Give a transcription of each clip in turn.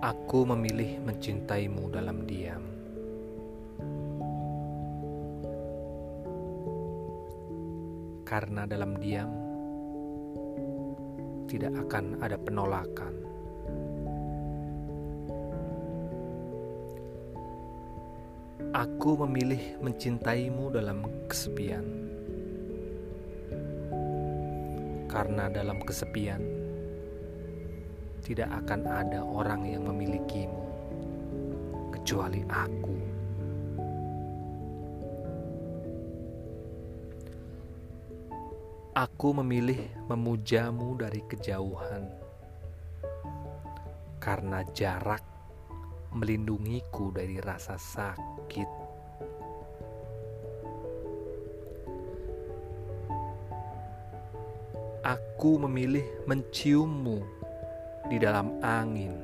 Aku memilih mencintaimu dalam diam. Karena dalam diam tidak akan ada penolakan. Aku memilih mencintaimu dalam kesepian. Karena dalam kesepian tidak akan ada orang yang memilikimu kecuali aku. Aku memilih memujamu dari kejauhan karena jarak melindungiku dari rasa sakit. Aku memilih menciummu di dalam angin,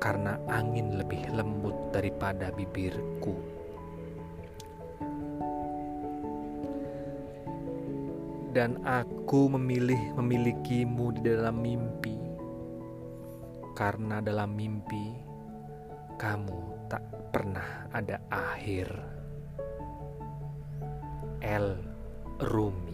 karena angin lebih lembut daripada bibirku. Dan aku memilih memilikimu di dalam mimpi, karena dalam mimpi kamu tak pernah ada akhir. L. Rum